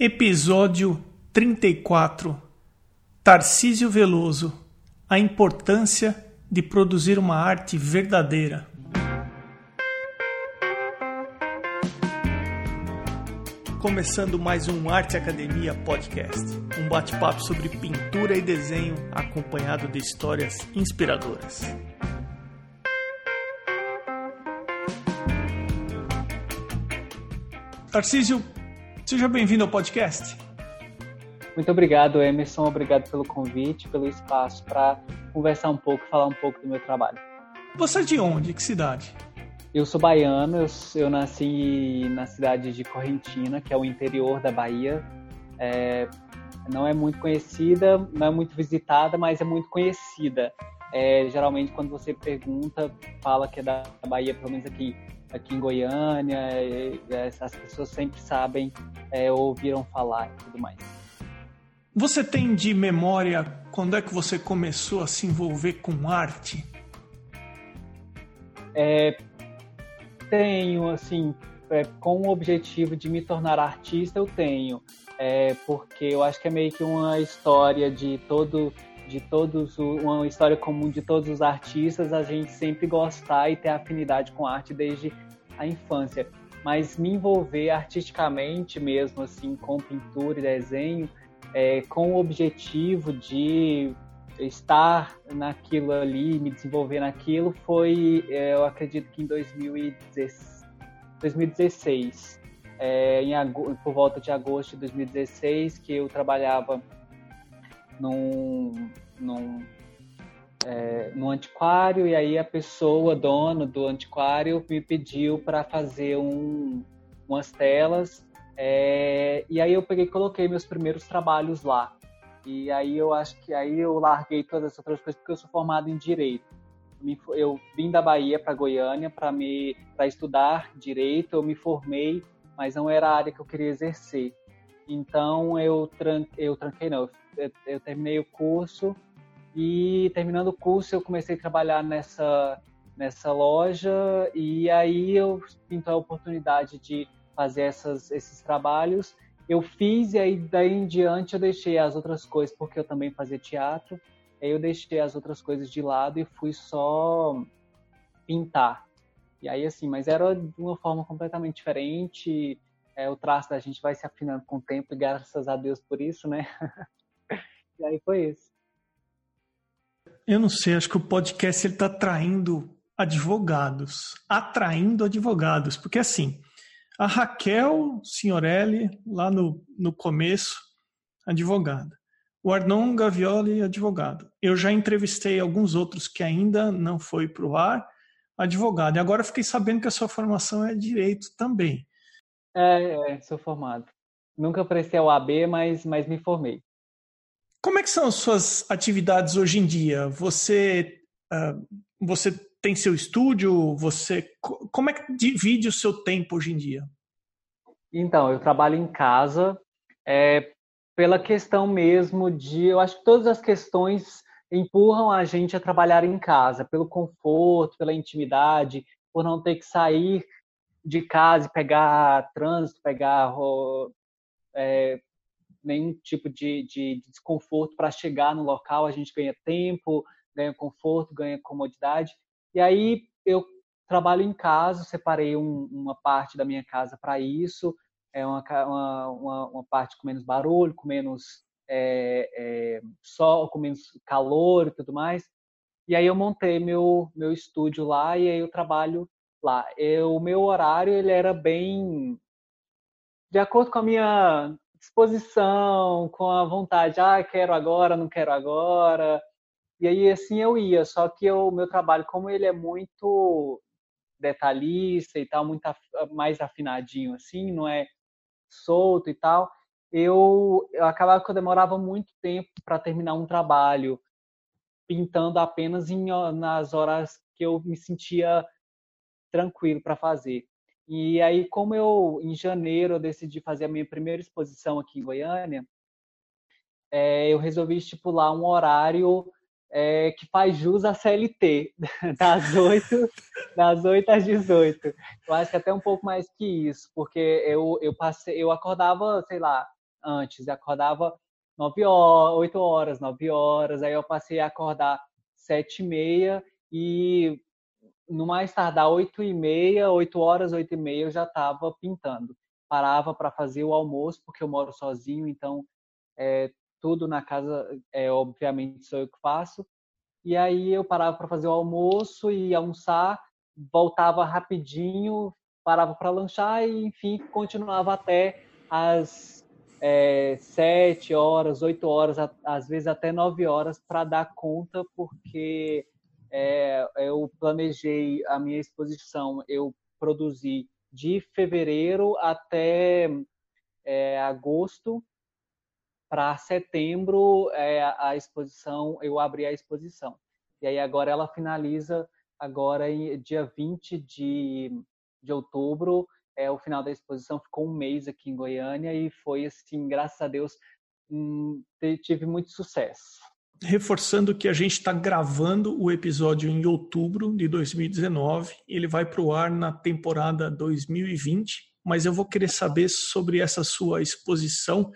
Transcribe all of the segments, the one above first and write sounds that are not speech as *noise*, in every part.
Episódio 34 Tarcísio Veloso A importância de produzir uma arte verdadeira. Começando mais um Arte Academia Podcast, um bate-papo sobre pintura e desenho acompanhado de histórias inspiradoras. Tarcísio, seja bem-vindo ao podcast. Muito obrigado, Emerson. Obrigado pelo convite, pelo espaço para conversar um pouco, falar um pouco do meu trabalho. Você é de onde? Que cidade? Eu sou baiano, eu, eu nasci na cidade de Correntina, que é o interior da Bahia. É, não é muito conhecida, não é muito visitada, mas é muito conhecida. É, geralmente, quando você pergunta, fala que é da Bahia, pelo menos aqui aqui em Goiânia, e as pessoas sempre sabem, é, ouviram falar e tudo mais. Você tem de memória quando é que você começou a se envolver com arte? É, tenho, assim, é, com o objetivo de me tornar artista, eu tenho. É, porque eu acho que é meio que uma história de todo de todos uma história comum de todos os artistas a gente sempre gostar e ter afinidade com arte desde a infância mas me envolver artisticamente mesmo assim com pintura e desenho é, com o objetivo de estar naquilo ali me desenvolver naquilo foi é, eu acredito que em 2016, 2016 é, em, por volta de agosto de 2016 que eu trabalhava num, num, é, num antiquário e aí a pessoa, dono do antiquário, me pediu para fazer um, umas telas é, e aí eu peguei coloquei meus primeiros trabalhos lá. E aí eu acho que aí eu larguei todas as outras coisas porque eu sou formado em direito. Eu vim da Bahia para Goiânia para me para estudar direito, eu me formei, mas não era a área que eu queria exercer. Então eu, tran eu tranquei, não, eu, eu terminei o curso e terminando o curso eu comecei a trabalhar nessa, nessa loja e aí eu pintou a oportunidade de fazer essas, esses trabalhos. Eu fiz e aí daí em diante eu deixei as outras coisas porque eu também fazia teatro. Aí eu deixei as outras coisas de lado e fui só pintar. E aí assim, mas era de uma forma completamente diferente é, o traço da gente vai se afinando com o tempo, e graças a Deus por isso, né? *laughs* e aí foi isso. Eu não sei, acho que o podcast ele está atraindo advogados, atraindo advogados, porque assim, a Raquel Signorelli, lá no, no começo, advogada. O Arnon Gavioli, advogado. Eu já entrevistei alguns outros que ainda não foi para o ar, advogado. E agora fiquei sabendo que a sua formação é direito também. É, é, sou formado. Nunca prestei o AB, mas, mas me formei. Como é que são as suas atividades hoje em dia? Você, uh, você tem seu estúdio? Você, como é que divide o seu tempo hoje em dia? Então, eu trabalho em casa, é, pela questão mesmo de, eu acho que todas as questões empurram a gente a trabalhar em casa, pelo conforto, pela intimidade, por não ter que sair de casa e pegar trânsito, pegar é, nenhum tipo de, de desconforto para chegar no local, a gente ganha tempo, ganha conforto, ganha comodidade. E aí eu trabalho em casa, separei um, uma parte da minha casa para isso, é uma, uma, uma, parte com menos barulho, com menos é, é, sol, com menos calor e tudo mais. E aí eu montei meu, meu estúdio lá e aí eu trabalho lá. Eu, o meu horário ele era bem de acordo com a minha disposição, com a vontade, ah, quero agora, não quero agora. E aí assim eu ia, só que o meu trabalho, como ele é muito detalhista e tal, muito af mais afinadinho assim, não é solto e tal, eu, eu acabava que eu demorava muito tempo para terminar um trabalho, pintando apenas em, nas horas que eu me sentia tranquilo para fazer. E aí, como eu, em janeiro, eu decidi fazer a minha primeira exposição aqui em Goiânia, é, eu resolvi estipular um horário é, que faz jus à CLT, *laughs* das 8, das 8 às 18. Eu acho que até um pouco mais que isso, porque eu, eu passei, eu acordava, sei lá, antes, e acordava 9 horas, 8 horas, 9 horas, aí eu passei a acordar 7 e meia e no mais tardar 8 e meia, 8 horas, 8 e meia eu já estava pintando. Parava para fazer o almoço, porque eu moro sozinho, então é, tudo na casa, é, obviamente, sou eu que faço. E aí eu parava para fazer o almoço e almoçar, voltava rapidinho, parava para lanchar e, enfim, continuava até as é, sete horas, oito horas, às vezes até nove horas para dar conta, porque é, eu planejei a minha exposição, eu produzi de fevereiro até é, agosto para setembro é, a exposição, eu abri a exposição. E aí agora ela finaliza agora em dia 20 de, de outubro, é o final da exposição, ficou um mês aqui em Goiânia e foi assim, graças a Deus, hum, tive muito sucesso. Reforçando que a gente está gravando o episódio em outubro de 2019, ele vai para o ar na temporada 2020, mas eu vou querer saber sobre essa sua exposição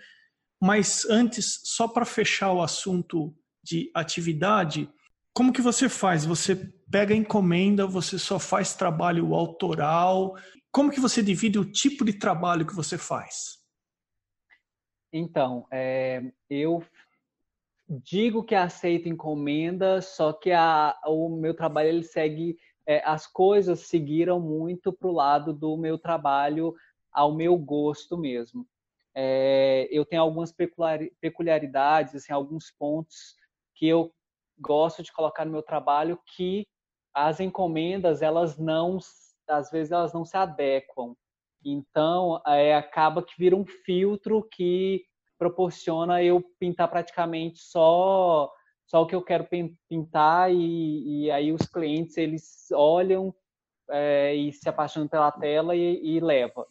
mas antes, só para fechar o assunto de atividade, como que você faz? Você pega encomenda, você só faz trabalho autoral? Como que você divide o tipo de trabalho que você faz? Então, é, eu digo que aceito encomenda, só que a, o meu trabalho ele segue, é, as coisas seguiram muito para o lado do meu trabalho ao meu gosto mesmo. É, eu tenho algumas peculiaridades, assim, alguns pontos que eu gosto de colocar no meu trabalho que as encomendas elas não às vezes elas não se adequam. Então é, acaba que vira um filtro que proporciona eu pintar praticamente só só o que eu quero pintar e, e aí os clientes eles olham é, e se apaixonam pela tela e, e leva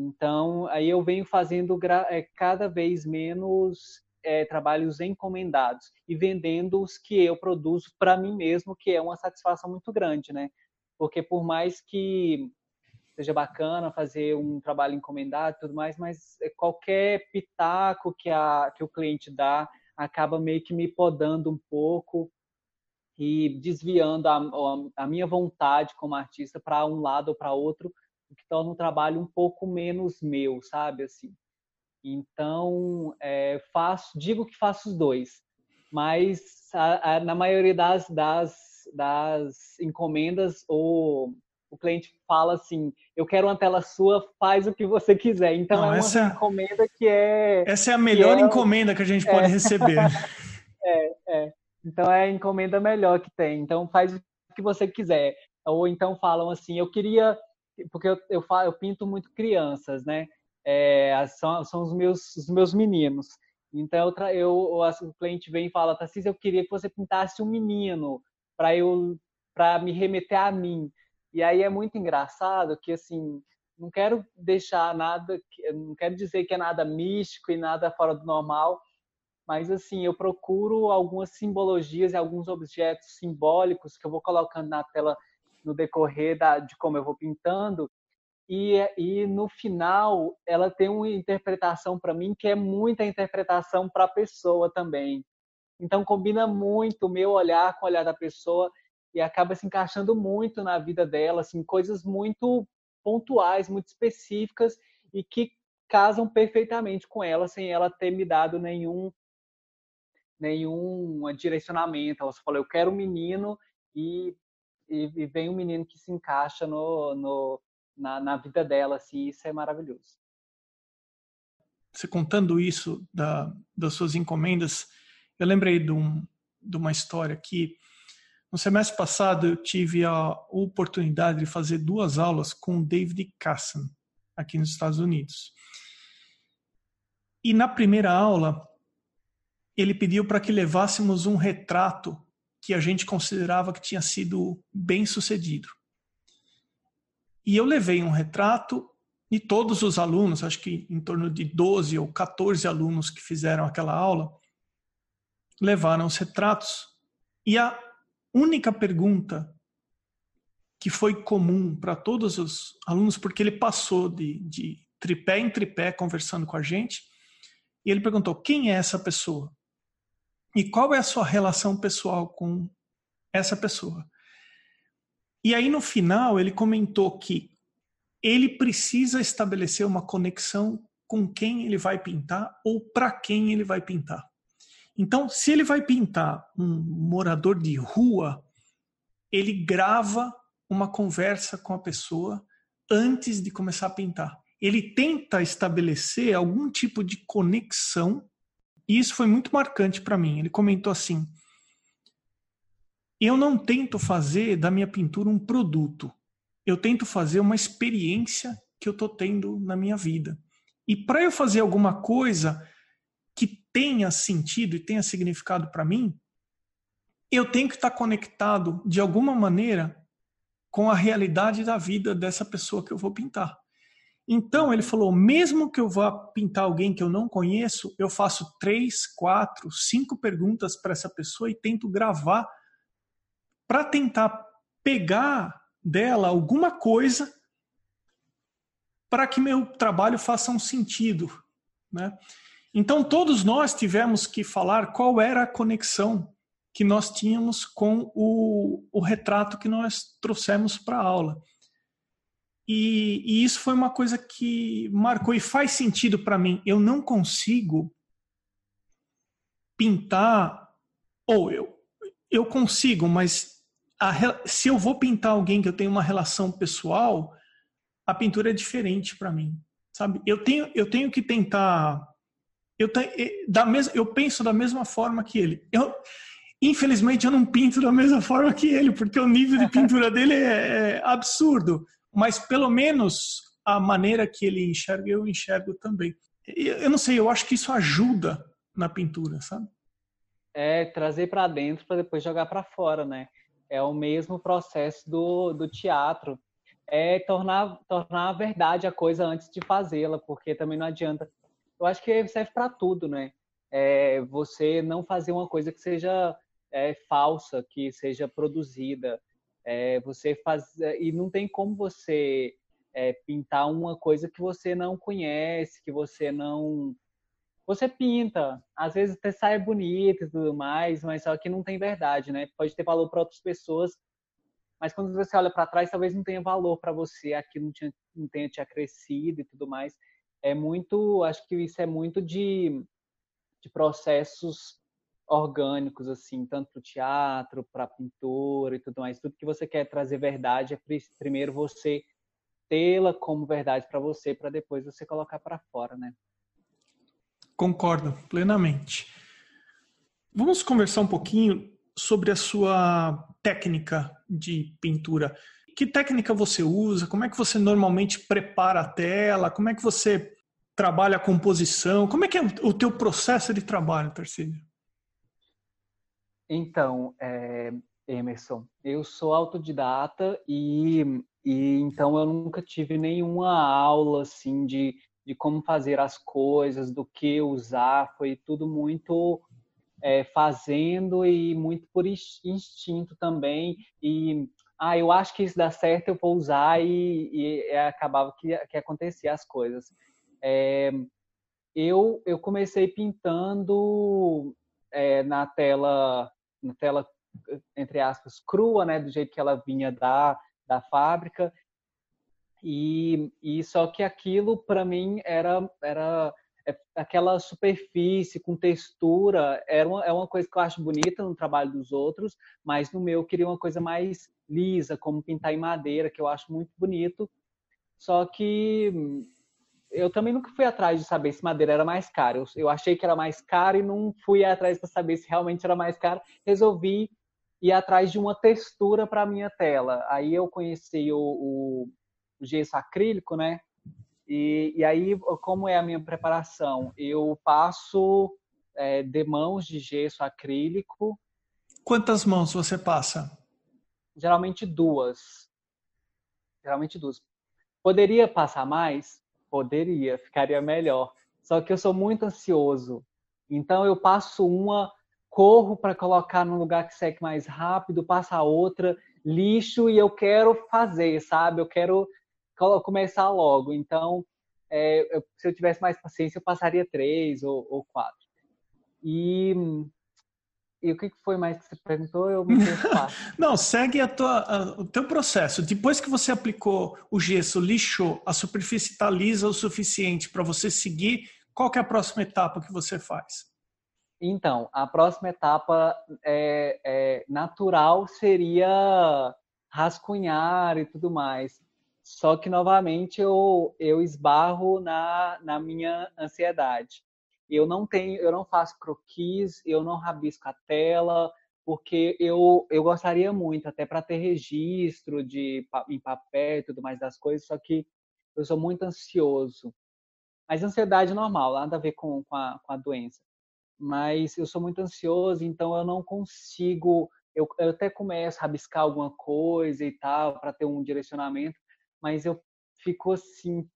então, aí eu venho fazendo é, cada vez menos é, trabalhos encomendados e vendendo os que eu produzo para mim mesmo, que é uma satisfação muito grande, né? Porque por mais que seja bacana fazer um trabalho encomendado e tudo mais, mas é, qualquer pitaco que, a, que o cliente dá acaba meio que me podando um pouco e desviando a, a minha vontade como artista para um lado ou para outro, o que torna o trabalho um pouco menos meu, sabe? Assim. Então, é, faço, digo que faço os dois, mas a, a, na maioria das, das, das encomendas, o, o cliente fala assim: eu quero uma tela sua, faz o que você quiser. Então, Não, é uma é encomenda que é. Essa é a melhor é, encomenda que a gente pode é. receber. *laughs* é, é. Então, é a encomenda melhor que tem. Então, faz o que você quiser. Ou então falam assim: eu queria porque eu, eu, falo, eu pinto muito crianças, né? É, são, são os meus, os meus meninos. Então eu, eu, o cliente vem e fala, Tassis, eu queria que você pintasse um menino para eu para me remeter a mim. E aí é muito engraçado que assim não quero deixar nada, não quero dizer que é nada místico e nada fora do normal, mas assim eu procuro algumas simbologias e alguns objetos simbólicos que eu vou colocando na tela no decorrer da, de como eu vou pintando. E, e no final, ela tem uma interpretação para mim que é muita interpretação para a pessoa também. Então, combina muito o meu olhar com o olhar da pessoa e acaba se encaixando muito na vida dela, assim, coisas muito pontuais, muito específicas e que casam perfeitamente com ela sem ela ter me dado nenhum nenhum direcionamento. Ela só falou, eu quero um menino e e, e vem um menino que se encaixa no, no na, na, vida dela, assim, isso é maravilhoso. Você contando isso da, das suas encomendas, eu lembrei de, um, de uma história que no semestre passado eu tive a oportunidade de fazer duas aulas com o David Casson aqui nos Estados Unidos. E na primeira aula ele pediu para que levássemos um retrato que a gente considerava que tinha sido bem sucedido. E eu levei um retrato e todos os alunos, acho que em torno de 12 ou 14 alunos que fizeram aquela aula, levaram os retratos. E a única pergunta que foi comum para todos os alunos, porque ele passou de, de tripé em tripé conversando com a gente, E ele perguntou: quem é essa pessoa? E qual é a sua relação pessoal com essa pessoa? E aí no final ele comentou que ele precisa estabelecer uma conexão com quem ele vai pintar ou para quem ele vai pintar. Então, se ele vai pintar um morador de rua, ele grava uma conversa com a pessoa antes de começar a pintar. Ele tenta estabelecer algum tipo de conexão, e isso foi muito marcante para mim. Ele comentou assim: Eu não tento fazer da minha pintura um produto, eu tento fazer uma experiência que eu estou tendo na minha vida. E para eu fazer alguma coisa tenha sentido e tenha significado para mim, eu tenho que estar tá conectado de alguma maneira com a realidade da vida dessa pessoa que eu vou pintar. Então ele falou: mesmo que eu vá pintar alguém que eu não conheço, eu faço três, quatro, cinco perguntas para essa pessoa e tento gravar para tentar pegar dela alguma coisa para que meu trabalho faça um sentido, né? Então todos nós tivemos que falar qual era a conexão que nós tínhamos com o, o retrato que nós trouxemos para a aula. E, e, isso foi uma coisa que marcou e faz sentido para mim. Eu não consigo pintar, ou eu, eu consigo, mas a, se eu vou pintar alguém que eu tenho uma relação pessoal, a pintura é diferente para mim, sabe? Eu tenho, eu tenho que tentar. Eu, da mes, eu penso da mesma forma que ele. Eu, infelizmente, eu não pinto da mesma forma que ele, porque o nível de pintura dele é, é absurdo mas pelo menos a maneira que ele enxerga, eu enxergo também. Eu não sei, eu acho que isso ajuda na pintura, sabe? É trazer para dentro para depois jogar para fora, né? É o mesmo processo do, do teatro. É tornar, tornar a verdade a coisa antes de fazê-la, porque também não adianta. Eu acho que serve para tudo, né? É você não fazer uma coisa que seja é, falsa, que seja produzida. É, você faz e não tem como você é, pintar uma coisa que você não conhece, que você não você pinta, às vezes até sai bonito e tudo mais, mas só que não tem verdade, né? Pode ter valor para outras pessoas, mas quando você olha para trás, talvez não tenha valor para você, aquilo não, tinha, não tenha te acrescido e tudo mais. É muito, acho que isso é muito de, de processos orgânicos, assim, tanto para o teatro, para a pintura e tudo mais. Tudo que você quer trazer verdade é primeiro você tê-la como verdade para você, para depois você colocar para fora, né? Concordo plenamente. Vamos conversar um pouquinho sobre a sua técnica de pintura. Que técnica você usa? Como é que você normalmente prepara a tela? Como é que você trabalha a composição? Como é que é o teu processo de trabalho, Tarcísio? Então, é, Emerson, eu sou autodidata e, e então eu nunca tive nenhuma aula assim de, de como fazer as coisas, do que usar, foi tudo muito é, fazendo e muito por instinto também. E ah, eu acho que isso dá certo, eu vou usar e, e acabava que, que acontecia as coisas. É, eu, eu comecei pintando é, na tela na tela, entre aspas, crua, né, do jeito que ela vinha da, da fábrica. E, e só que aquilo, para mim, era, era é, aquela superfície com textura, era uma, é uma coisa que eu acho bonita no trabalho dos outros, mas no meu eu queria uma coisa mais lisa, como pintar em madeira, que eu acho muito bonito. Só que eu também nunca fui atrás de saber se madeira era mais cara. Eu, eu achei que era mais caro e não fui atrás para saber se realmente era mais caro. Resolvi ir atrás de uma textura para minha tela. Aí eu conheci o, o, o gesso acrílico, né? E, e, aí, como é a minha preparação? Eu passo é, de mãos de gesso acrílico. Quantas mãos você passa? Geralmente duas. Geralmente duas. Poderia passar mais? Poderia, ficaria melhor. Só que eu sou muito ansioso. Então eu passo uma, corro para colocar num lugar que seque mais rápido, passo a outra, lixo e eu quero fazer, sabe? Eu quero começar logo. Então é, eu, se eu tivesse mais paciência, eu passaria três ou, ou quatro. E, e o que foi mais que você perguntou? Eu me *laughs* Não, segue a tua, a, o teu processo. Depois que você aplicou o gesso, lixou, a superfície está lisa o suficiente para você seguir, qual é a próxima etapa que você faz? Então, a próxima etapa é, é, natural seria rascunhar e tudo mais. Só que, novamente, eu, eu esbarro na, na minha ansiedade. Eu não tenho, eu não faço croquis, eu não rabisco a tela, porque eu, eu gostaria muito, até para ter registro de, em papel e tudo mais das coisas, só que eu sou muito ansioso. Mas ansiedade normal, nada a ver com, com, a, com a doença mas eu sou muito ansioso, então eu não consigo. Eu, eu até começo a rabiscar alguma coisa e tal, para ter um direcionamento, mas eu fico assim.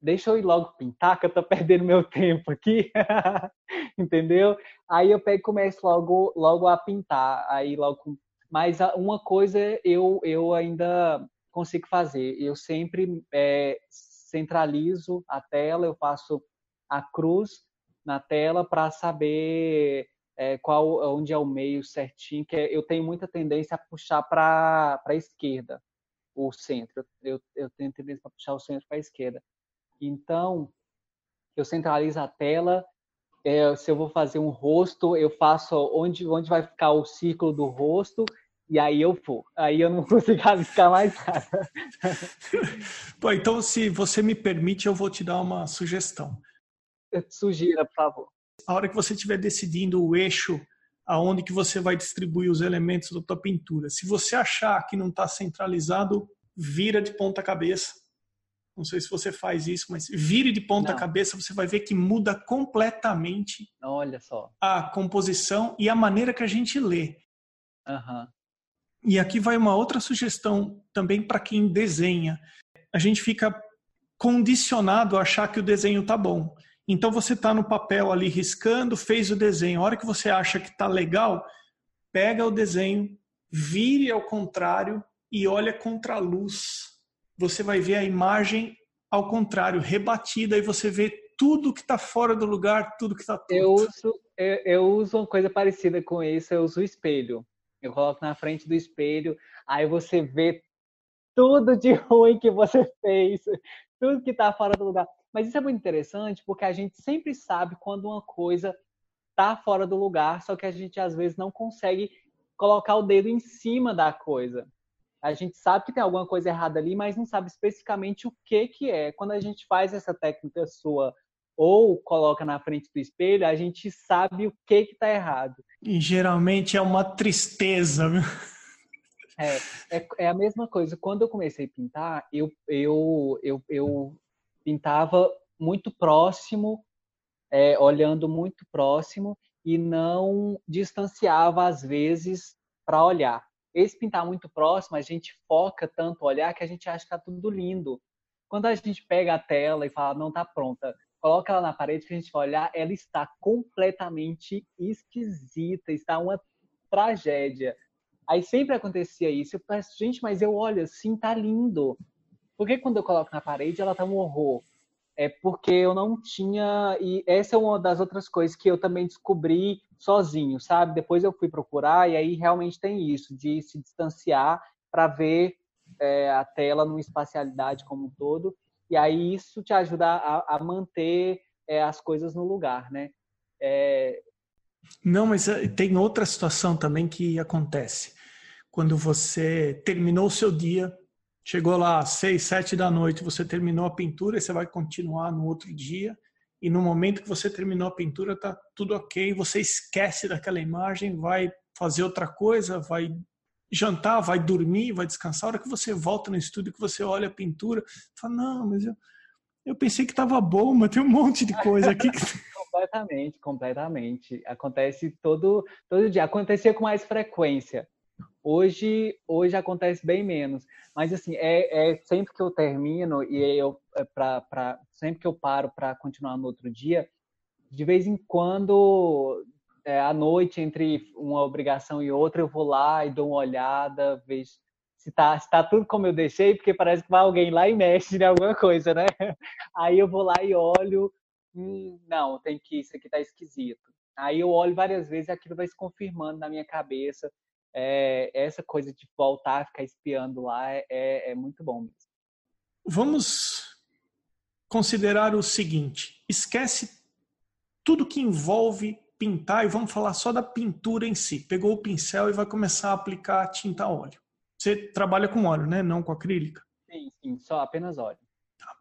Deixa eu ir logo pintar, que eu tô *laughs* perdendo meu tempo aqui, *laughs* entendeu? Aí eu pego e começo logo, logo a pintar, aí logo. Mas uma coisa eu, eu ainda consigo fazer, eu sempre é, centralizo a tela, eu faço a cruz na tela para saber é, qual onde é o meio certinho, que é, eu tenho muita tendência a puxar para a esquerda, o centro. Eu, eu tenho tendência para puxar o centro para a esquerda. Então, eu centralizo a tela. É, se eu vou fazer um rosto, eu faço onde, onde vai ficar o círculo do rosto e aí eu vou. Aí eu não *laughs* consigo rabiscar mais nada. *laughs* Bom, então, se você me permite, eu vou te dar uma sugestão sugira, por favor. A hora que você estiver decidindo o eixo aonde que você vai distribuir os elementos da tua pintura, se você achar que não está centralizado, vira de ponta cabeça. Não sei se você faz isso, mas vire de ponta não. cabeça, você vai ver que muda completamente Olha só. a composição e a maneira que a gente lê. Uhum. E aqui vai uma outra sugestão também para quem desenha. A gente fica condicionado a achar que o desenho tá bom. Então você está no papel ali riscando, fez o desenho. A hora que você acha que está legal, pega o desenho, vire ao contrário e olha contra a luz. Você vai ver a imagem ao contrário, rebatida, e você vê tudo que está fora do lugar, tudo que está Eu uso, eu, eu, uso uma coisa parecida com isso, eu uso o espelho. Eu coloco na frente do espelho, aí você vê tudo de *laughs* ruim que você fez, tudo que está fora do lugar. Mas isso é muito interessante porque a gente sempre sabe quando uma coisa está fora do lugar, só que a gente às vezes não consegue colocar o dedo em cima da coisa. A gente sabe que tem alguma coisa errada ali, mas não sabe especificamente o que que é. Quando a gente faz essa técnica sua ou coloca na frente do espelho, a gente sabe o que que está errado. E geralmente é uma tristeza. É, é, é, a mesma coisa. Quando eu comecei a pintar, eu, eu, eu, eu pintava muito próximo, é, olhando muito próximo e não distanciava às vezes para olhar. Esse pintar muito próximo, a gente foca tanto olhar que a gente acha que está tudo lindo. Quando a gente pega a tela e fala, não está pronta, coloca ela na parede que a gente vai olhar, ela está completamente esquisita, está uma tragédia. Aí sempre acontecia isso. Eu penso, gente, mas eu olho assim, tá lindo. Porque quando eu coloco na parede, ela tá um horror. É porque eu não tinha. E essa é uma das outras coisas que eu também descobri sozinho, sabe? Depois eu fui procurar e aí realmente tem isso, de se distanciar para ver é, a tela numa espacialidade como um todo. E aí isso te ajuda a, a manter é, as coisas no lugar, né? É... Não, mas é, tem outra situação também que acontece. Quando você terminou o seu dia, Chegou lá às seis, sete da noite, você terminou a pintura e você vai continuar no outro dia. E no momento que você terminou a pintura, tá tudo ok. Você esquece daquela imagem, vai fazer outra coisa, vai jantar, vai dormir, vai descansar. A hora que você volta no estúdio, que você olha a pintura, fala: Não, mas eu, eu pensei que estava bom, mas tem um monte de coisa aqui. *laughs* completamente, completamente. Acontece todo, todo dia. Acontecia com mais frequência. Hoje, hoje acontece bem menos, mas assim é, é sempre que eu termino e eu é para sempre que eu paro para continuar no outro dia, de vez em quando é, à noite entre uma obrigação e outra eu vou lá e dou uma olhada, vejo se tá, se tá tudo como eu deixei, porque parece que vai alguém lá e mexe em alguma coisa, né? *laughs* Aí eu vou lá e olho, hum, não, tem que, isso aqui tá esquisito. Aí eu olho várias vezes e aquilo vai se confirmando na minha cabeça. É, essa coisa de voltar a ficar espiando lá é, é, é muito bom mesmo. Vamos considerar o seguinte: esquece tudo que envolve pintar e vamos falar só da pintura em si. Pegou o pincel e vai começar a aplicar tinta a óleo. Você trabalha com óleo, né? Não com acrílica? Sim, sim, só apenas óleo. Tá.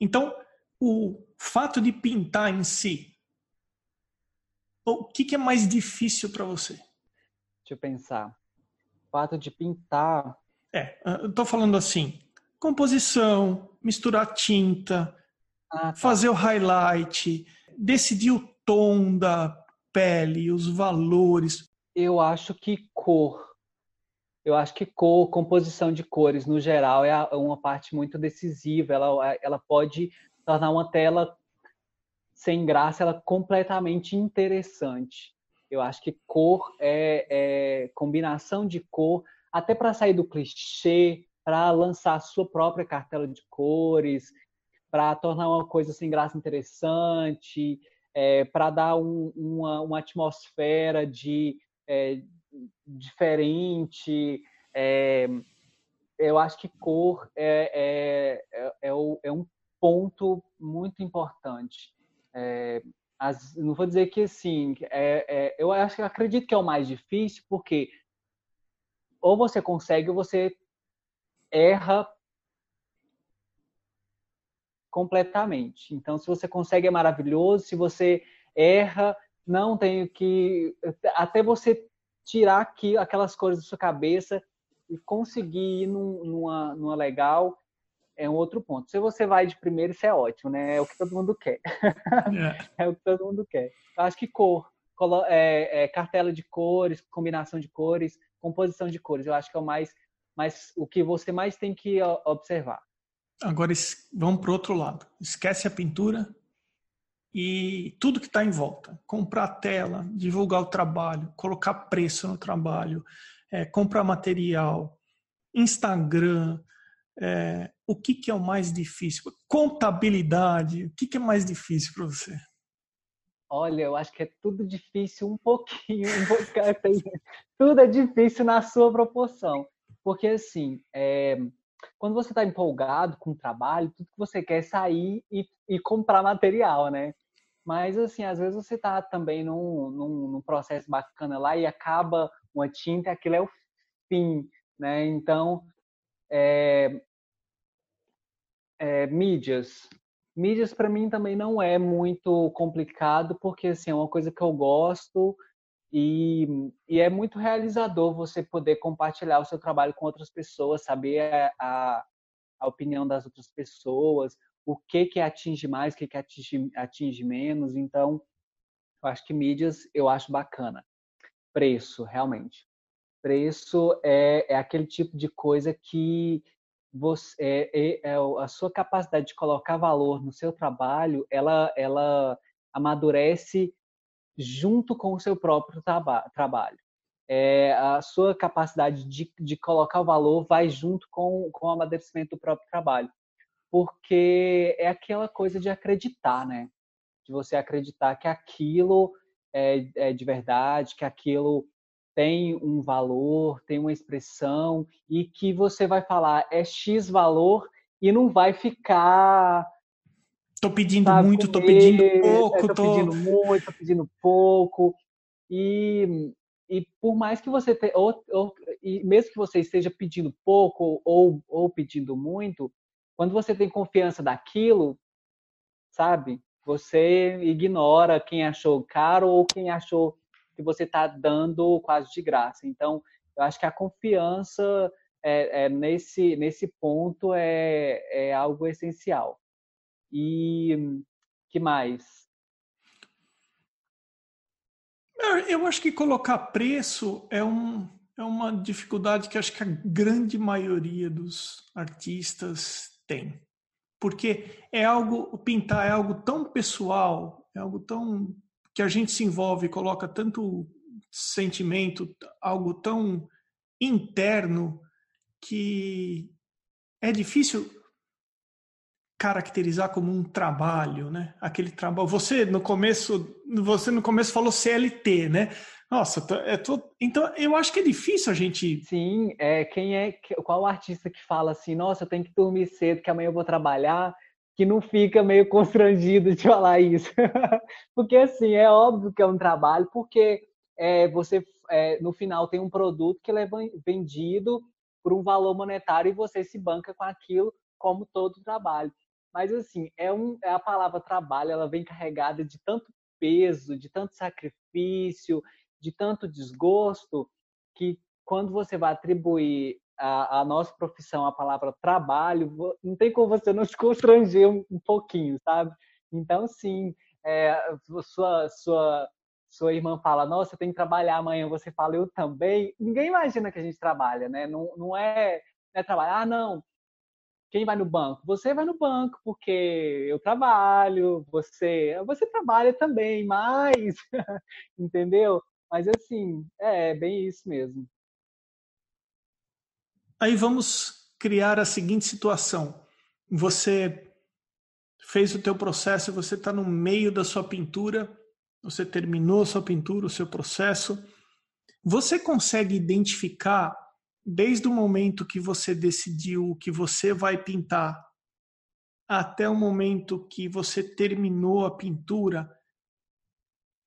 Então, o fato de pintar em si, o que, que é mais difícil para você? Deixa eu pensar. O fato de pintar. É, eu tô falando assim: composição, misturar tinta, ah, tá. fazer o highlight, decidir o tom da pele, os valores. Eu acho que cor. Eu acho que cor, composição de cores no geral é uma parte muito decisiva. Ela, ela pode tornar uma tela sem graça, ela completamente interessante. Eu acho que cor é, é combinação de cor, até para sair do clichê, para lançar a sua própria cartela de cores, para tornar uma coisa sem graça interessante, é, para dar um, uma, uma, atmosfera de é, diferente. É, eu acho que cor é, é, é, é, é um ponto muito importante. As, não vou dizer que assim, é, é, eu acho, acredito que é o mais difícil, porque ou você consegue ou você erra completamente. Então, se você consegue é maravilhoso, se você erra, não tem que até você tirar aqui aquelas coisas da sua cabeça e conseguir ir num, numa, numa legal é um outro ponto. Se você vai de primeiro, isso é ótimo, né? É o que todo mundo quer. É, *laughs* é o que todo mundo quer. Eu acho que cor, é, é, cartela de cores, combinação de cores, composição de cores, eu acho que é o mais, mais o que você mais tem que observar. Agora vamos para o outro lado. Esquece a pintura e tudo que está em volta. Comprar tela, divulgar o trabalho, colocar preço no trabalho, é, comprar material, Instagram, é, o que, que é o mais difícil? Contabilidade, o que, que é mais difícil para você? Olha, eu acho que é tudo difícil um pouquinho, *laughs* um pouquinho tudo é difícil na sua proporção. Porque, assim, é, quando você está empolgado com o trabalho, tudo que você quer é sair e, e, comprar material, né? Mas, assim, às vezes você está também num, num, num, processo bacana lá e acaba uma tinta aquilo é o fim, né? Então, é, é, mídias. Mídias para mim também não é muito complicado, porque assim, é uma coisa que eu gosto e, e é muito realizador você poder compartilhar o seu trabalho com outras pessoas, saber a, a opinião das outras pessoas, o que que atinge mais, o que que atinge, atinge menos. Então, eu acho que mídias eu acho bacana. Preço, realmente. Preço é, é aquele tipo de coisa que você, é, é, é, a sua capacidade de colocar valor no seu trabalho, ela, ela amadurece junto com o seu próprio traba trabalho. É, a sua capacidade de, de colocar o valor vai junto com, com o amadurecimento do próprio trabalho. Porque é aquela coisa de acreditar, né? De você acreditar que aquilo é, é de verdade, que aquilo tem um valor, tem uma expressão e que você vai falar é X valor e não vai ficar. Tô pedindo sabe, muito, tô pedindo pouco, é, tô, tô pedindo muito, tô pedindo pouco. E, e por mais que você tenha, ou, ou, e mesmo que você esteja pedindo pouco ou, ou pedindo muito, quando você tem confiança daquilo, sabe? Você ignora quem achou caro ou quem achou que você está dando quase de graça. Então, eu acho que a confiança é, é, nesse, nesse ponto é, é algo essencial. E que mais? Eu acho que colocar preço é, um, é uma dificuldade que acho que a grande maioria dos artistas tem. Porque é algo, pintar é algo tão pessoal, é algo tão que a gente se envolve, coloca tanto sentimento, algo tão interno, que é difícil caracterizar como um trabalho, né? Aquele trabalho. Você no começo, você no começo falou CLT, né? Nossa, é tô... então eu acho que é difícil a gente. Sim, é quem é qual artista que fala assim, nossa, eu tenho que dormir cedo, que amanhã eu vou trabalhar, que não fica meio constrangido de falar isso, *laughs* porque assim é óbvio que é um trabalho, porque é, você é, no final tem um produto que é vendido por um valor monetário e você se banca com aquilo como todo trabalho. Mas assim, é, um, é a palavra trabalho, ela vem carregada de tanto peso, de tanto sacrifício, de tanto desgosto, que quando você vai atribuir a, a, nossa profissão a palavra trabalho, não tem como você não se constranger um, um pouquinho, sabe? Então, sim, é, sua, sua, sua irmã fala, nossa, tem que trabalhar amanhã, você fala, eu também. Ninguém imagina que a gente trabalha, né? Não, não é, não é trabalhar, ah, não, quem vai no banco? Você vai no banco porque eu trabalho, você, você trabalha também, mas, *laughs* entendeu? Mas assim, é, é bem isso mesmo. Aí vamos criar a seguinte situação. Você fez o teu processo, você está no meio da sua pintura, você terminou a sua pintura, o seu processo. Você consegue identificar desde o momento que você decidiu que você vai pintar até o momento que você terminou a pintura,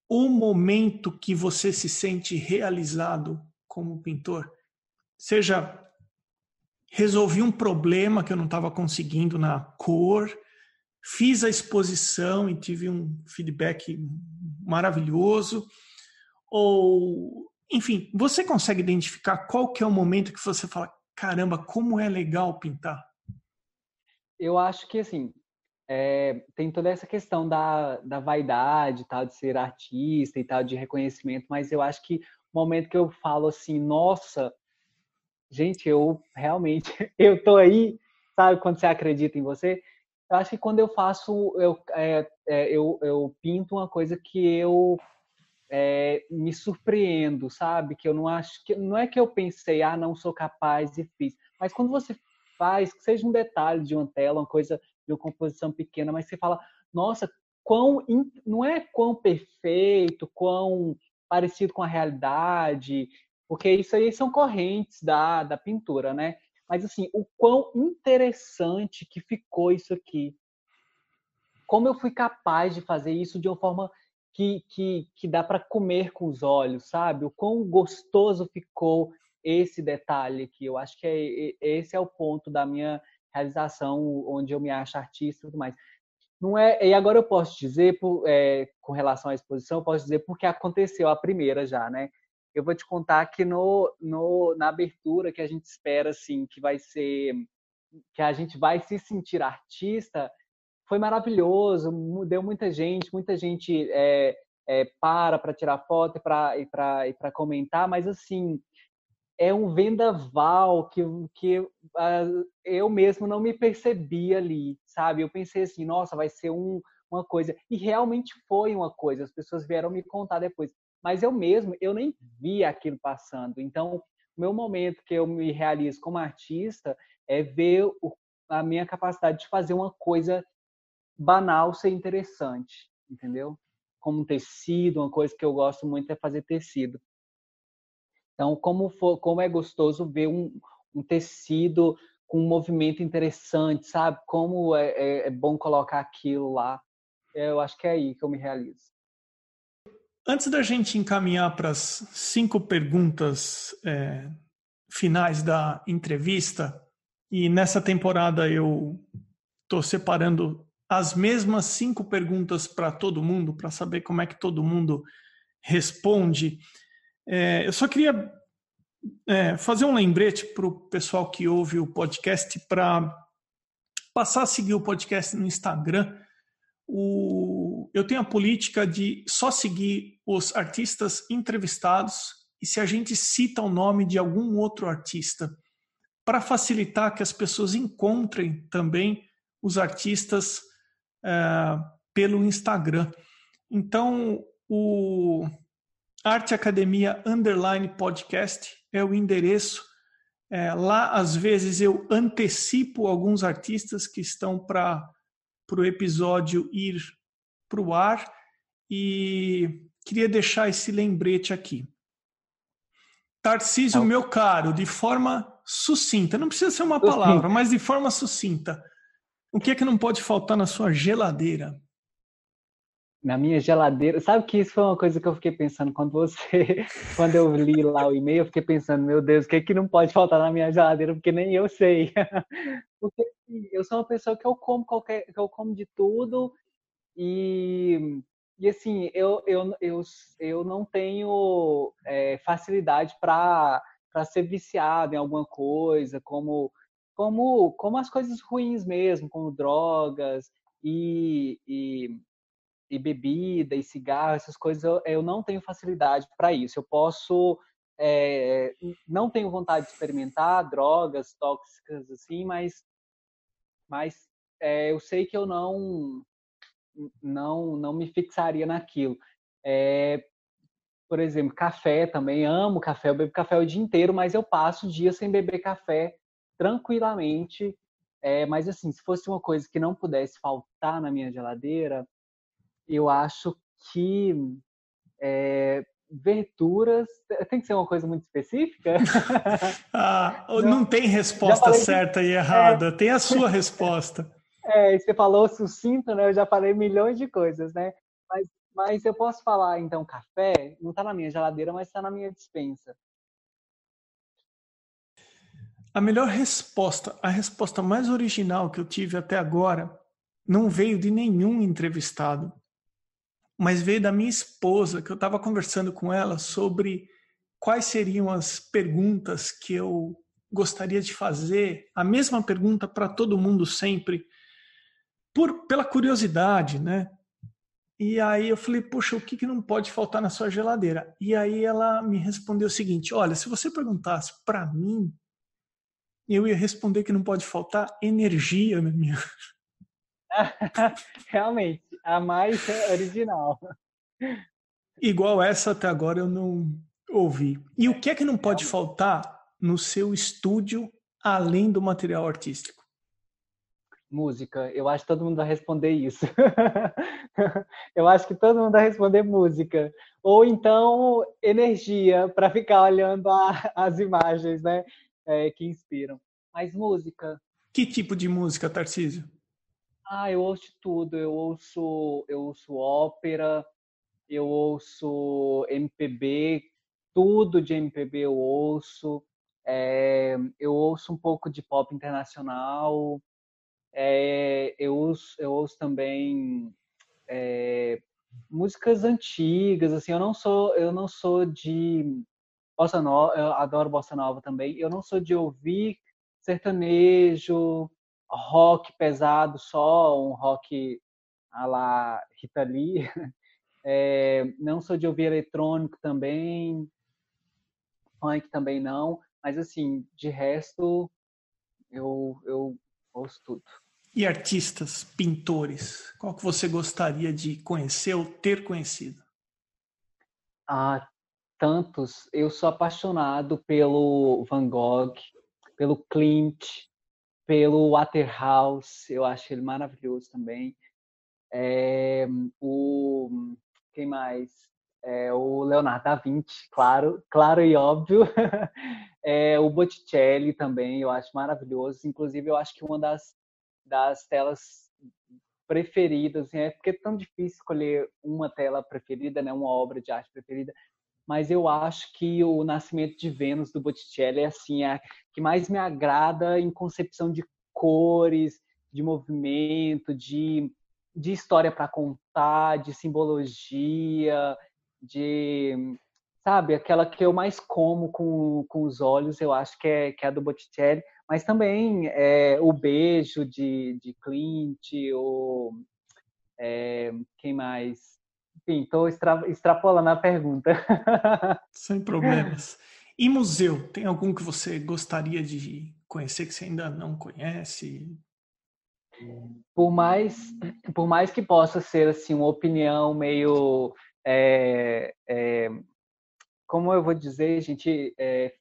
o momento que você se sente realizado como pintor. Seja resolvi um problema que eu não estava conseguindo na cor, fiz a exposição e tive um feedback maravilhoso, ou enfim, você consegue identificar qual que é o momento que você fala, caramba, como é legal pintar? Eu acho que, assim, é, tem toda essa questão da, da vaidade, tal, de ser artista e tal, de reconhecimento, mas eu acho que o momento que eu falo assim, nossa, gente, eu realmente, *laughs* eu tô aí, sabe, quando você acredita em você, eu acho que quando eu faço, eu, é, é, eu, eu pinto uma coisa que eu é, me surpreendo, sabe? Que eu não acho que não é que eu pensei, ah, não sou capaz e fiz, mas quando você faz, que seja um detalhe de uma tela, uma coisa de uma composição pequena, mas você fala, nossa, quão não é quão perfeito, quão parecido com a realidade, porque isso aí são correntes da, da pintura, né? Mas assim, o quão interessante que ficou isso aqui. Como eu fui capaz de fazer isso de uma forma que, que, que dá para comer com os olhos, sabe? O quão gostoso ficou esse detalhe aqui. Eu acho que é, esse é o ponto da minha realização, onde eu me acho artista e tudo mais. Não é, e agora eu posso dizer, por, é, com relação à exposição, eu posso dizer porque aconteceu a primeira já, né? Eu vou te contar que no, no, na abertura que a gente espera, assim, que vai ser, que a gente vai se sentir artista, foi maravilhoso, deu muita gente, muita gente é, é, para para tirar foto e para comentar, mas assim, é um vendaval que, que uh, eu mesmo não me percebi ali, sabe? Eu pensei assim, nossa, vai ser um, uma coisa. E realmente foi uma coisa, as pessoas vieram me contar depois. Mas eu mesmo, eu nem vi aquilo passando. Então, o meu momento que eu me realizo como artista é ver o, a minha capacidade de fazer uma coisa banal ser interessante, entendeu? Como um tecido, uma coisa que eu gosto muito é fazer tecido. Então, como, for, como é gostoso ver um, um tecido com um movimento interessante, sabe? Como é, é, é bom colocar aquilo lá. Eu acho que é aí que eu me realizo. Antes da gente encaminhar para as cinco perguntas é, finais da entrevista, e nessa temporada eu estou separando as mesmas cinco perguntas para todo mundo, para saber como é que todo mundo responde. É, eu só queria é, fazer um lembrete para o pessoal que ouve o podcast para passar a seguir o podcast no Instagram. O, eu tenho a política de só seguir os artistas entrevistados e se a gente cita o nome de algum outro artista, para facilitar que as pessoas encontrem também os artistas é, pelo Instagram. Então, o Arte Academia Underline Podcast é o endereço. É, lá, às vezes, eu antecipo alguns artistas que estão para o episódio ir para o ar e queria deixar esse lembrete aqui. Tarcísio, meu caro, de forma sucinta, não precisa ser uma palavra, mas de forma sucinta, o que é que não pode faltar na sua geladeira? Na minha geladeira, sabe que isso foi uma coisa que eu fiquei pensando quando você, *laughs* quando eu li lá o e-mail, eu fiquei pensando, meu Deus, o que é que não pode faltar na minha geladeira, porque nem eu sei. *laughs* Porque eu sou uma pessoa que eu como qualquer, que eu como de tudo e e assim, eu, eu, eu, eu não tenho é, facilidade para ser viciado em alguma coisa, como, como, como as coisas ruins mesmo, como drogas e, e, e bebida e cigarro, essas coisas, eu, eu não tenho facilidade para isso. Eu posso. É, não tenho vontade de experimentar drogas tóxicas assim, mas, mas é, eu sei que eu não não não me fixaria naquilo. É, por exemplo, café também, amo café, eu bebo café o dia inteiro, mas eu passo o dia sem beber café tranquilamente. É, mas assim, se fosse uma coisa que não pudesse faltar na minha geladeira, eu acho que é, verduras tem que ser uma coisa muito específica. *laughs* ah, não, não, tem resposta certa e errada, é, tem a sua resposta. É, você falou sucinto, né? Eu já falei milhões de coisas, né? Mas, mas eu posso falar, então, café, não está na minha geladeira, mas está na minha dispensa. A melhor resposta, a resposta mais original que eu tive até agora, não veio de nenhum entrevistado, mas veio da minha esposa, que eu estava conversando com ela sobre quais seriam as perguntas que eu gostaria de fazer, a mesma pergunta para todo mundo sempre, por, pela curiosidade, né? E aí eu falei, poxa, o que, que não pode faltar na sua geladeira? E aí ela me respondeu o seguinte: olha, se você perguntasse para mim, eu ia responder que não pode faltar energia na minha. *laughs* Realmente, a mais original. Igual essa até agora eu não ouvi. E o que é que não pode faltar no seu estúdio além do material artístico? Música. Eu acho que todo mundo vai responder isso. *laughs* eu acho que todo mundo vai responder música. Ou então energia, para ficar olhando a, as imagens né, é, que inspiram. Mas música. Que tipo de música, Tarcísio? Ah, eu ouço tudo. Eu ouço, eu ouço ópera, eu ouço MPB, tudo de MPB eu ouço. É, eu ouço um pouco de pop internacional, é, eu, ouço, eu ouço também é, músicas antigas, assim, eu não sou, eu não sou de bossa nova, eu adoro bossa nova também. Eu não sou de ouvir sertanejo, rock pesado só, um rock a la Rita Lee. *laughs* É, não sou de ouvir eletrônico também, funk também não, mas assim, de resto eu, eu ouço tudo. E artistas, pintores, qual que você gostaria de conhecer ou ter conhecido? Ah, tantos. Eu sou apaixonado pelo Van Gogh, pelo Klimt, pelo Waterhouse. Eu acho ele maravilhoso também. É, o quem mais? É, o Leonardo da Vinci, claro, claro e óbvio. É, *laughs* o Botticelli também, eu acho maravilhoso. Inclusive, eu acho que uma das das telas preferidas, assim, é porque é tão difícil escolher uma tela preferida, né, uma obra de arte preferida, mas eu acho que o Nascimento de Vênus do Botticelli é assim, é a que mais me agrada em concepção de cores, de movimento, de, de história para contar, de simbologia, de sabe, aquela que eu mais como com, com os olhos, eu acho que é, que é a do Botticelli, mas também é, o beijo de, de Clint, ou é, quem mais? Enfim, estou extra, extrapolando a pergunta. *laughs* Sem problemas. E museu, tem algum que você gostaria de conhecer que você ainda não conhece? Por mais, por mais que possa ser assim uma opinião meio, é, é, como eu vou dizer, gente, é,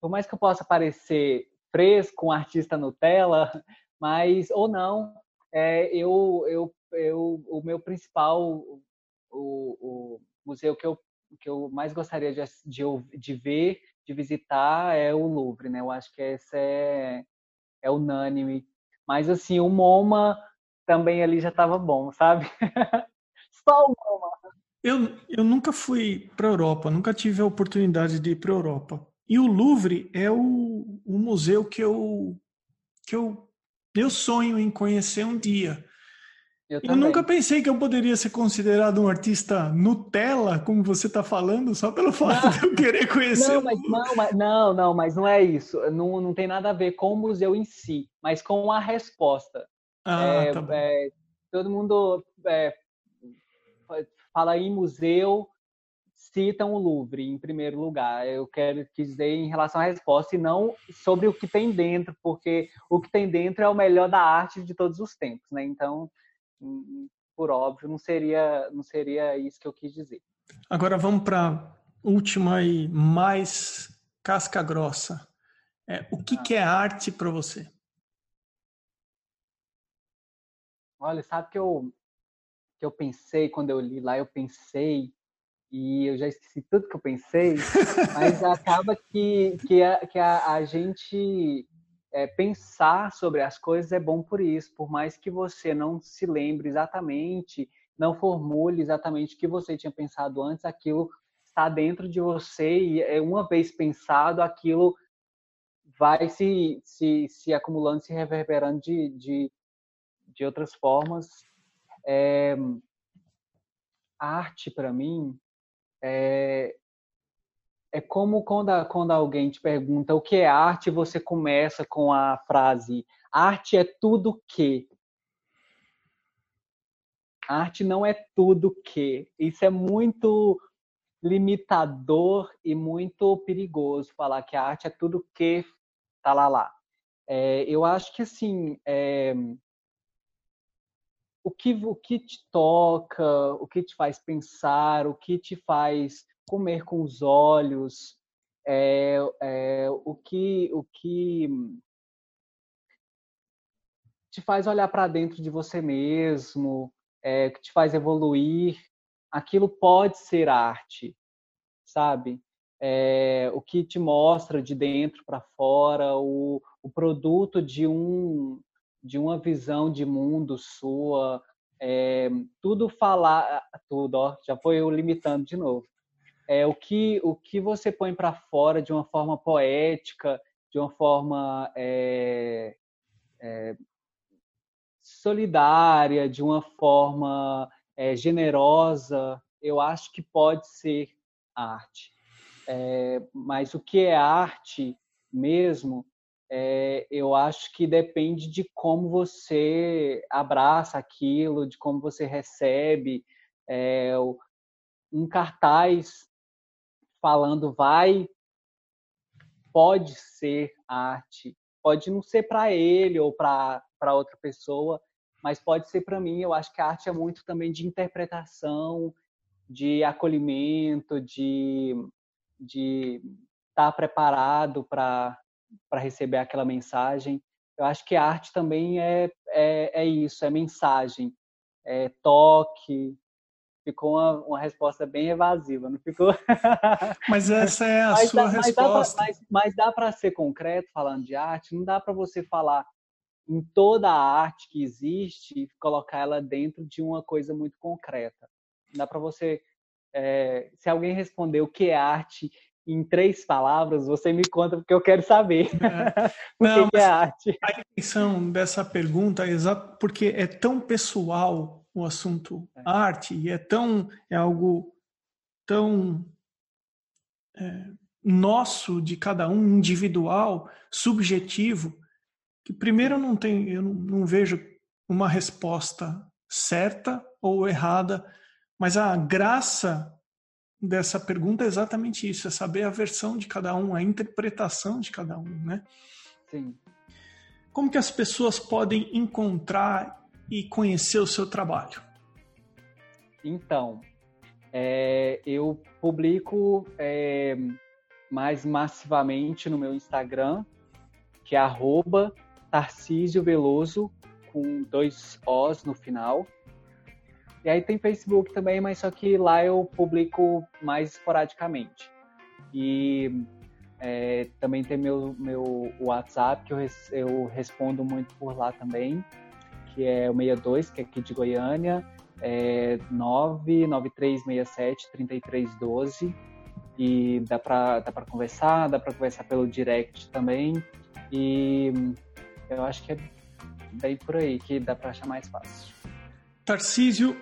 por mais que eu possa parecer fresco, um artista Nutella, *laughs* mas ou não, é, eu, eu, eu, o meu principal, o, o museu que eu, que eu mais gostaria de, de, de ver, de visitar é o Louvre, né? Eu acho que esse é, é unânime. Mas assim, o MoMA também ali já estava bom, sabe? *laughs* Só o MoMA. Eu, eu nunca fui para a Europa, nunca tive a oportunidade de ir para a Europa. E o Louvre é o, o museu que eu, que eu, eu sonho em conhecer um dia. Eu, eu, nunca pensei que eu poderia ser considerado um artista Nutella, como você está falando, só pelo fato não, de eu querer conhecer. Não, mas, não, mas, não, não, mas não é isso. Não, não tem nada a ver com o museu em si, mas com a resposta. Ah, é, tá é, todo mundo é, fala em museu, citam o Louvre em primeiro lugar. Eu quero dizer em relação à resposta e não sobre o que tem dentro, porque o que tem dentro é o melhor da arte de todos os tempos, né? Então, por óbvio, não seria não seria isso que eu quis dizer. Agora vamos para última e mais casca grossa. É, o que, ah. que é arte para você? Olha, sabe que eu que eu pensei quando eu li lá, eu pensei e eu já esqueci tudo que eu pensei, *laughs* mas acaba que, que, a, que a, a gente é, pensar sobre as coisas é bom por isso, por mais que você não se lembre exatamente, não formule exatamente o que você tinha pensado antes, aquilo está dentro de você e é, uma vez pensado, aquilo vai se, se, se acumulando, se reverberando de, de, de outras formas. É, arte, para mim, é, é como quando, quando alguém te pergunta o que é arte, você começa com a frase: arte é tudo que. Arte não é tudo que. Isso é muito limitador e muito perigoso falar que a arte é tudo que tá lá lá. É, eu acho que assim é, o que, o que te toca, o que te faz pensar, o que te faz comer com os olhos, é, é, o que o que te faz olhar para dentro de você mesmo, é, que te faz evoluir, aquilo pode ser arte, sabe? É, o que te mostra de dentro para fora, o, o produto de um de uma visão de mundo sua, é, tudo falar, tudo, ó, já foi eu limitando de novo. É, o, que, o que você põe para fora de uma forma poética, de uma forma é, é, solidária, de uma forma é, generosa, eu acho que pode ser arte. É, mas o que é arte mesmo é, eu acho que depende de como você abraça aquilo, de como você recebe. Um cartaz falando vai, pode ser arte, pode não ser para ele ou para outra pessoa, mas pode ser para mim. Eu acho que a arte é muito também de interpretação, de acolhimento, de, de estar tá preparado para receber aquela mensagem. Eu acho que a arte também é, é, é isso, é mensagem, é toque. Ficou uma, uma resposta bem evasiva, não ficou? *laughs* Mas essa é a mas sua dá, resposta. Mas dá, para ser concreto falando de arte? Não dá para você falar em toda a arte que existe e colocar ela dentro de uma coisa muito concreta. Não dá para você. É, se alguém responder o que é arte em três palavras, você me conta porque eu quero saber. É. *laughs* Não, que é arte. A intenção dessa pergunta é exato porque é tão pessoal o assunto é. arte e é tão é algo tão é, nosso de cada um, individual, subjetivo, que primeiro não tenho, eu não, não vejo uma resposta certa ou errada, mas a graça dessa pergunta é exatamente isso, é saber a versão de cada um, a interpretação de cada um, né? Sim. Como que as pessoas podem encontrar e conhecer o seu trabalho? Então, é, eu publico é, mais massivamente no meu Instagram, que é arroba Tarcísio Veloso, com dois Os no final. E aí tem Facebook também, mas só que lá eu publico mais esporadicamente. E é, também tem meu, meu WhatsApp, que eu, res, eu respondo muito por lá também, que é o 62, que é aqui de Goiânia, é 993673312. E dá para dá pra conversar, dá para conversar pelo direct também. E eu acho que é bem por aí que dá para achar mais fácil. Tarcísio,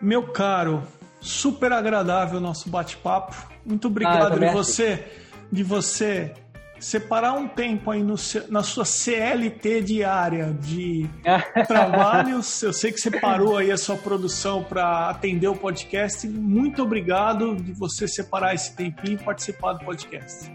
meu caro, super agradável o nosso bate-papo. Muito obrigado ah, de você, de você separar um tempo aí no, na sua CLT diária de *laughs* trabalhos. Eu sei que você parou aí a sua produção para atender o podcast. Muito obrigado de você separar esse tempinho e participar do podcast.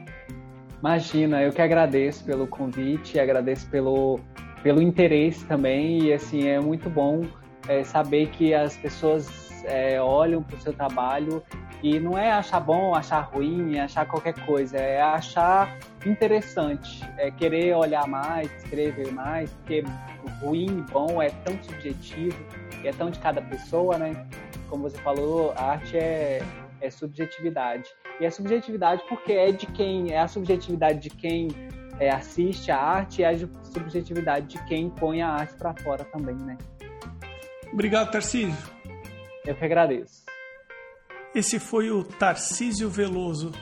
Imagina, eu que agradeço pelo convite, agradeço pelo, pelo interesse também. E assim, é muito bom é, saber que as pessoas é, olham para o seu trabalho e não é achar bom, achar ruim, achar qualquer coisa, é achar interessante, é querer olhar mais, querer ver mais, porque ruim e bom é tão subjetivo é tão de cada pessoa, né? Como você falou, a arte é, é subjetividade. E é subjetividade porque é de quem, é a subjetividade de quem é, assiste a arte e a subjetividade de quem põe a arte para fora também, né? Obrigado, Tarcísio. Eu que agradeço. Esse foi o Tarcísio Veloso.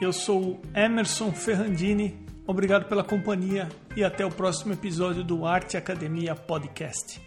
Eu sou o Emerson Ferrandini. Obrigado pela companhia e até o próximo episódio do Arte Academia Podcast.